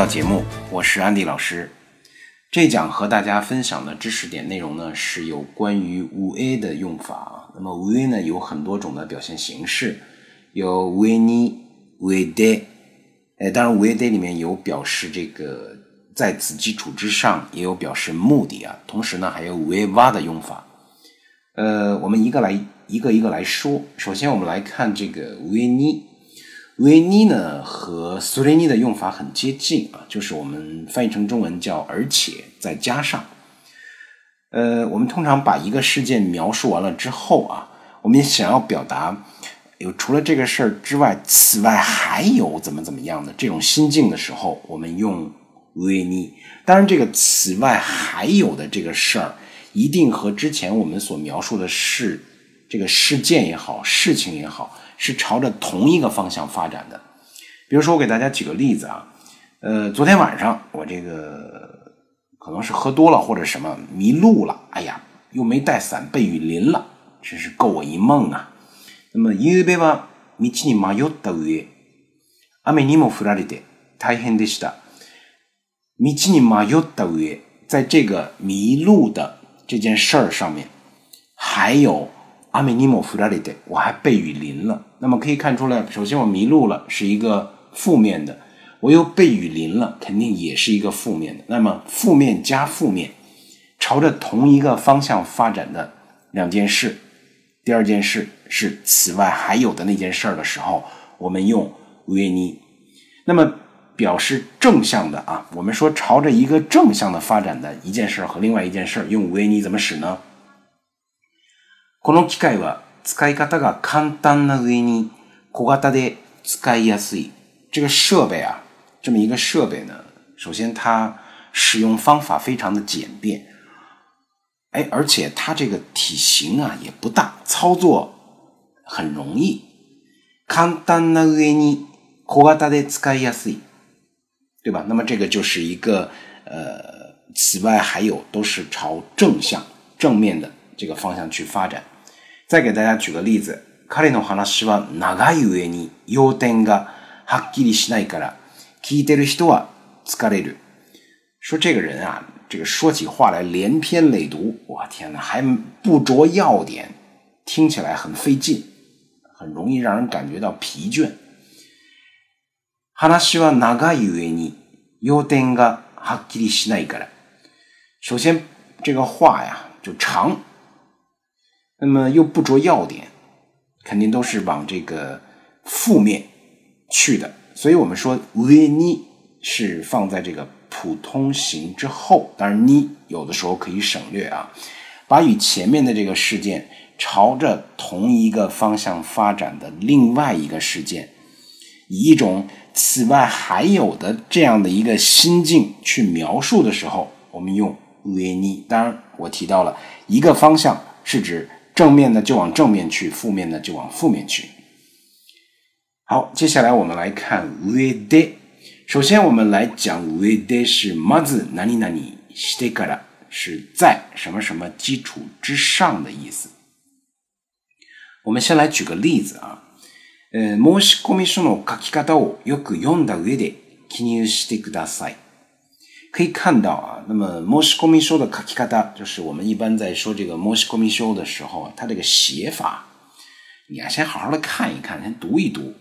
到节目，我是安迪老师。这讲和大家分享的知识点内容呢，是有关于五 A 的用法。那么五 A 呢，有很多种的表现形式，有五 A 尼、五 A day。哎，当然五 A day 里面有表示这个在此基础之上，也有表示目的啊。同时呢，还有五 A 哇的用法。呃，我们一个来一个一个来说。首先，我们来看这个五 A 尼。维尼呢和苏雷尼的用法很接近啊，就是我们翻译成中文叫而且再加上。呃，我们通常把一个事件描述完了之后啊，我们想要表达有除了这个事儿之外，此外还有怎么怎么样的这种心境的时候，我们用维尼。当然，这个此外还有的这个事儿，一定和之前我们所描述的事这个事件也好，事情也好。是朝着同一个方向发展的。比如说，我给大家举个例子啊，呃，昨天晚上我这个可能是喝多了或者什么迷路了，哎呀，又没带伞，被雨淋了，真是够我一梦啊。那么，夕べは道に迷った上、雨にも降られて大変でした。道に迷った上，在这个迷路的这件事儿上面，还有。阿美尼莫弗拉里德，我还被雨淋了。 那么可以看出来，首先我迷路了是一个负面的，我又被雨淋了，肯定也是一个负面的。那么负面加负面，朝着同一个方向发展的两件事。第二件事是此外还有的那件事儿的时候，我们用乌耶尼。那么表示正向的啊，我们说朝着一个正向的发展的一件事和另外一件事，用乌耶尼怎么使呢？この機械は 使い方が簡単な上に小型で使いやすい。这个设备啊，这么一个设备呢，首先它使用方法非常的简便，哎，而且它这个体型啊也不大，操作很容易。簡単な上に小型で使いやすい，对吧？那么这个就是一个呃，此外还有都是朝正向、正面的这个方向去发展。 再给大家举个例子，彼の話は長い上に要点がはっきりしないから、聞いてる人は疲れる。说这个人啊，这个说起话来连篇累牍，我天哪，还不着要点，听起来很费劲，很容易让人感觉到疲倦。話は長い上に要点がはっきりしないから。首先，这个话呀就长。那么又不着要点，肯定都是往这个负面去的。所以我们说“维尼”是放在这个普通型之后，当然“尼”有的时候可以省略啊，把与前面的这个事件朝着同一个方向发展的另外一个事件，以一种此外还有的这样的一个心境去描述的时候，我们用“维尼”。当然，我提到了一个方向是指。正面的就往正面去，负面的就往负面去。好，接下来我们来看 “we de”。首先，我们来讲 “we de” 是 “mazu nani nani shite 是在什么什么基础之上的意思。我们先来举个例子啊，呃，申し込み書の書き方をよく読んだ上で記入してください。 可以看到啊，那么摩西 m 米修的卡基卡达，就是我们一般在说这个摩西 m 米修的时候啊，它这个写法，你要先好好的看一看，先读一读，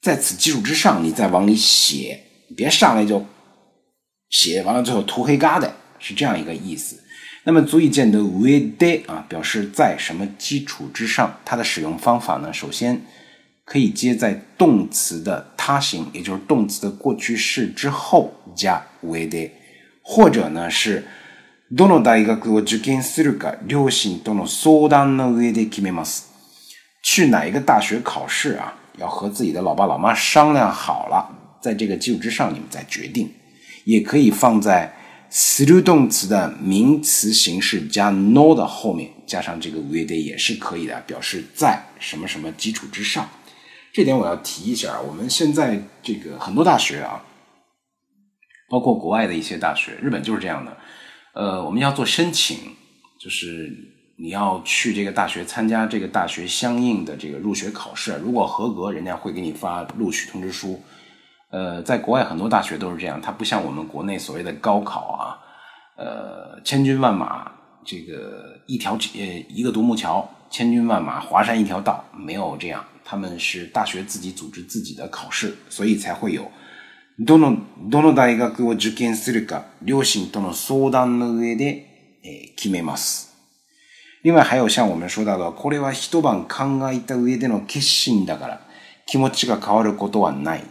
在此基础之上，你再往里写，别上来就写完了最后涂黑疙瘩，是这样一个意思。那么足以见得 we de 啊，表示在什么基础之上，它的使用方法呢？首先可以接在动词的他形，也就是动词的过去式之后加 we de。或者呢是どの大学を受験するか両親との相談の上で決めます。去哪一个大学考试啊？要和自己的老爸老妈商量好了，在这个基础之上你们再决定。也可以放在する动词的名词形式加 no 的后面，加上这个上で也是可以的，表示在什么什么基础之上。这点我要提一下，我们现在这个很多大学啊。 包括国外的一些大学，日本就是这样的。呃，我们要做申请，就是你要去这个大学参加这个大学相应的这个入学考试，如果合格，人家会给你发录取通知书；呃，在国外很多大学都是这样，它不像我们国内所谓的高考啊，呃，千军万马，这个一条呃一个独木桥，千军万马，华山一条道，没有这样，他们是大学自己组织自己的考试，所以才会有。どのどの大学を受験するか、両親との相談の上で、え決めます。另外还有像我们说到的，これは一晩考えた上での決心だから、気持ちが変わることはない。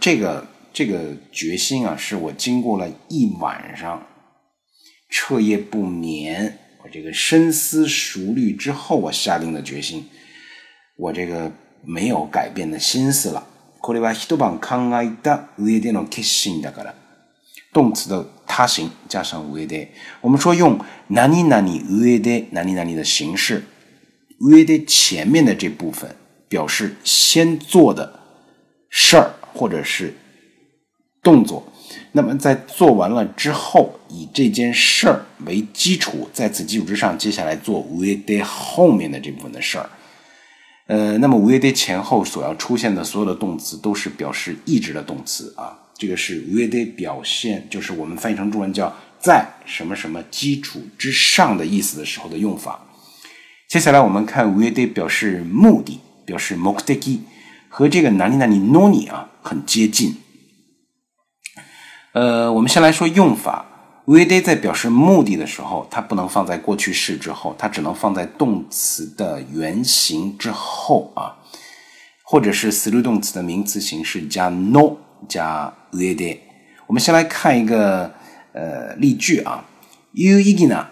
这个这个决心啊，是我经过了一晚上彻夜不眠，我这个深思熟虑之后，我下定的决心，我这个没有改变的心思了。これは一晩考えた上での決心だから。动词的他形加上上で。我们说用何々上で何々的形式，上で前面的这部分表示先做的事儿或者是动作。那么在做完了之后，以这件事儿为基础，在此基础之上，接下来做上で后面的这部分的事儿。 呃，那么五月 day 前后所要出现的所有的动词都是表示意志的动词啊，这个是五月 day 表现，就是我们翻译成中文叫在什么什么基础之上的意思的时候的用法。接下来我们看五月 day 表示目的，表示目的和这个哪里哪里 noni 啊很接近。呃，我们先来说用法。为 d 在表示目的的时候，它不能放在过去式之后，它只能放在动词的原形之后啊，或者是死 u 动词的名词形式加 no 加为 d 我们先来看一个呃例句啊。有意義な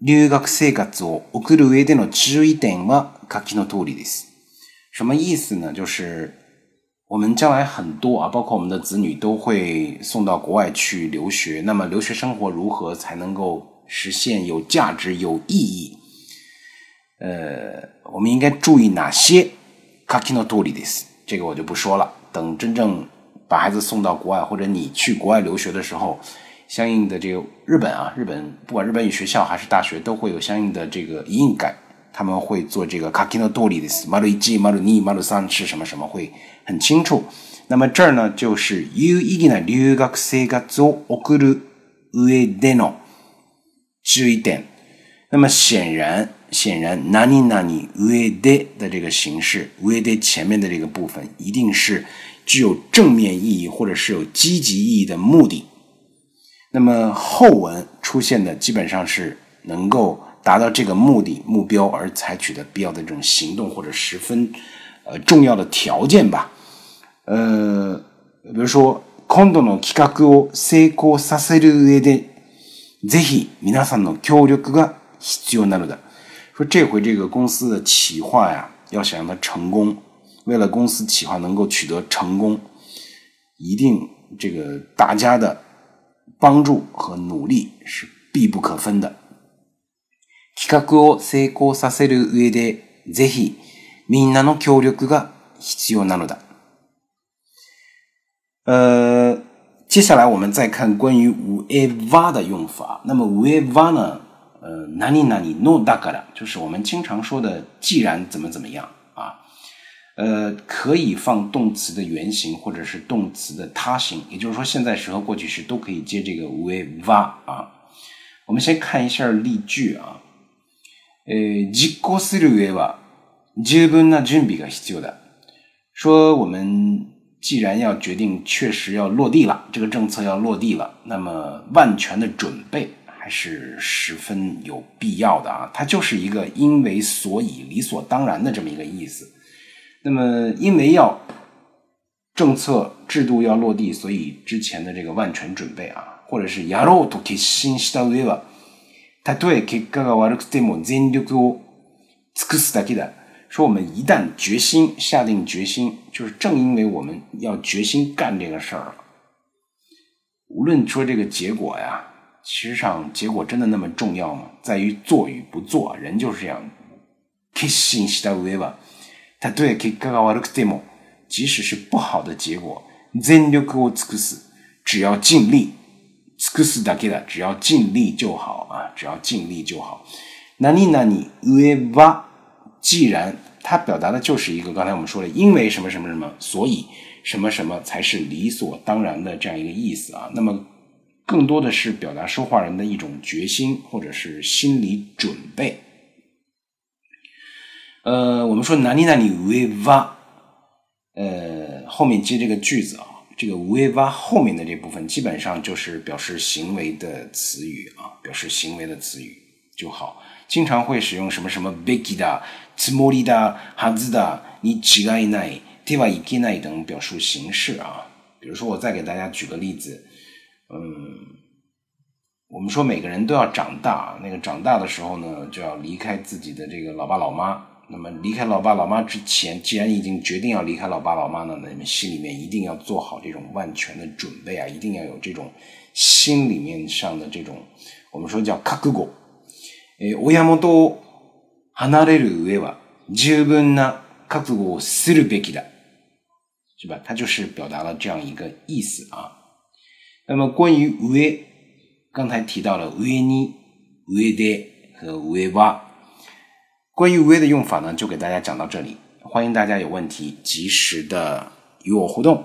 留学生活を送る上での注意点は書きの通りです。什么意思呢？就是。 我们将来很多啊，包括我们的子女都会送到国外去留学。那么留学生活如何才能够实现有价值、有意义？呃，我们应该注意哪些这个我就不说了。等真正把孩子送到国外，或者你去国外留学的时候，相应的这个日本啊，日本不管日本语学校还是大学，都会有相应的这个应改。他们会做这个 kakino dori 的 maru iji maru ni maru san 是什么什么会很清楚。那么这儿呢，就是有意義な留学生活を送る上での注意点。那么显然，显然，何々上で的这个形式，上で前面的这个部分，一定是具有正面意义或者是有积极意义的目的。那么后文出现的基本上是能够。 达到这个目的目标而采取的必要的这种行动或者十分呃重要的条件吧，呃，比如说今度の企画を成功させる上でぜひ皆さんの協力が必要なのだ。说这回这个公司的企划呀，要想让它成功，为了公司企划能够取得成功，一定这个大家的帮助和努力是必不可分的。 企画を成功させる上で、ぜひ、みんなの協力が必要なのだ。呃，接下来我们再看关于ウエワ的用法。那么ウエワ呢？呃，何々のだから，就是我们经常说的“既然怎么怎么样”啊。呃，可以放动词的原形或者是动词的他形，也就是说，现在时和过去时都可以接这个ウエワ啊。我们先看一下例句啊。 呃，実行する上は十分な準備が必要的。说我们既然要决定，确实要落地了，这个政策要落地了，那么万全的准备还是十分有必要的啊！它就是一个因为所以理所当然的这么一个意思。那么因为要政策制度要落地，所以之前的这个万全准备啊，或者是やろうと決心した上は。 たとえ結果が悪くても全力を尽くすだけだ。说我们一旦决心下定决心，就是正因为我们要决心干这个事儿了，无论说这个结果呀，其实上结果真的那么重要吗？在于做与不做，人就是这样。決心した上は、たとえ結果が悪くても，即使是不好的结果，全力を尽くす，只要尽力。 尽くすだけだ，只要尽力就好啊，只要尽力就好。那你那你上は既然 它表达的就是一个刚才我们说的，因为什么什么什么，所以什么什么才是理所当然的这样一个意思啊。那么更多的是表达说话人的一种决心或者是心理准备。呃，我们说哪里哪里为哇，呃，后面接这个句子啊， 这个为哇后面的这部分基本上就是表示行为的词语啊，表示行为的词语就好。经常会使用什么什么 beki 的、つもり的、はず的、你違いない、ではいけない等表述形式啊。比如说，我再给大家举个例子，嗯，我们说每个人都要长大，那个长大的时候呢，就要离开自己的这个老爸老妈。 那么离开老爸老妈之前，既然已经决定要离开老爸老妈呢，那你们心里面一定要做好这种万全的准备啊，一定要有这种心里面上的这种，我们说叫覚悟。え親元を離れる上は十分な覚悟をするべきだ，是吧？它就是表达了这样一个意思啊。那么关于上，刚才提到了上に、上で和上は。 关于上的用法呢，就给大家讲到这里。欢迎大家有问题及时的与我互动，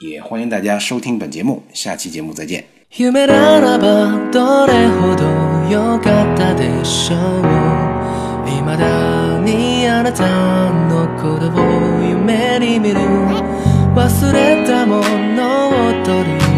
也欢迎大家收听本节目。下期节目再见。夢ならばどれほど良かったでしょう未だにあなたのことを夢に見る忘れたものを取り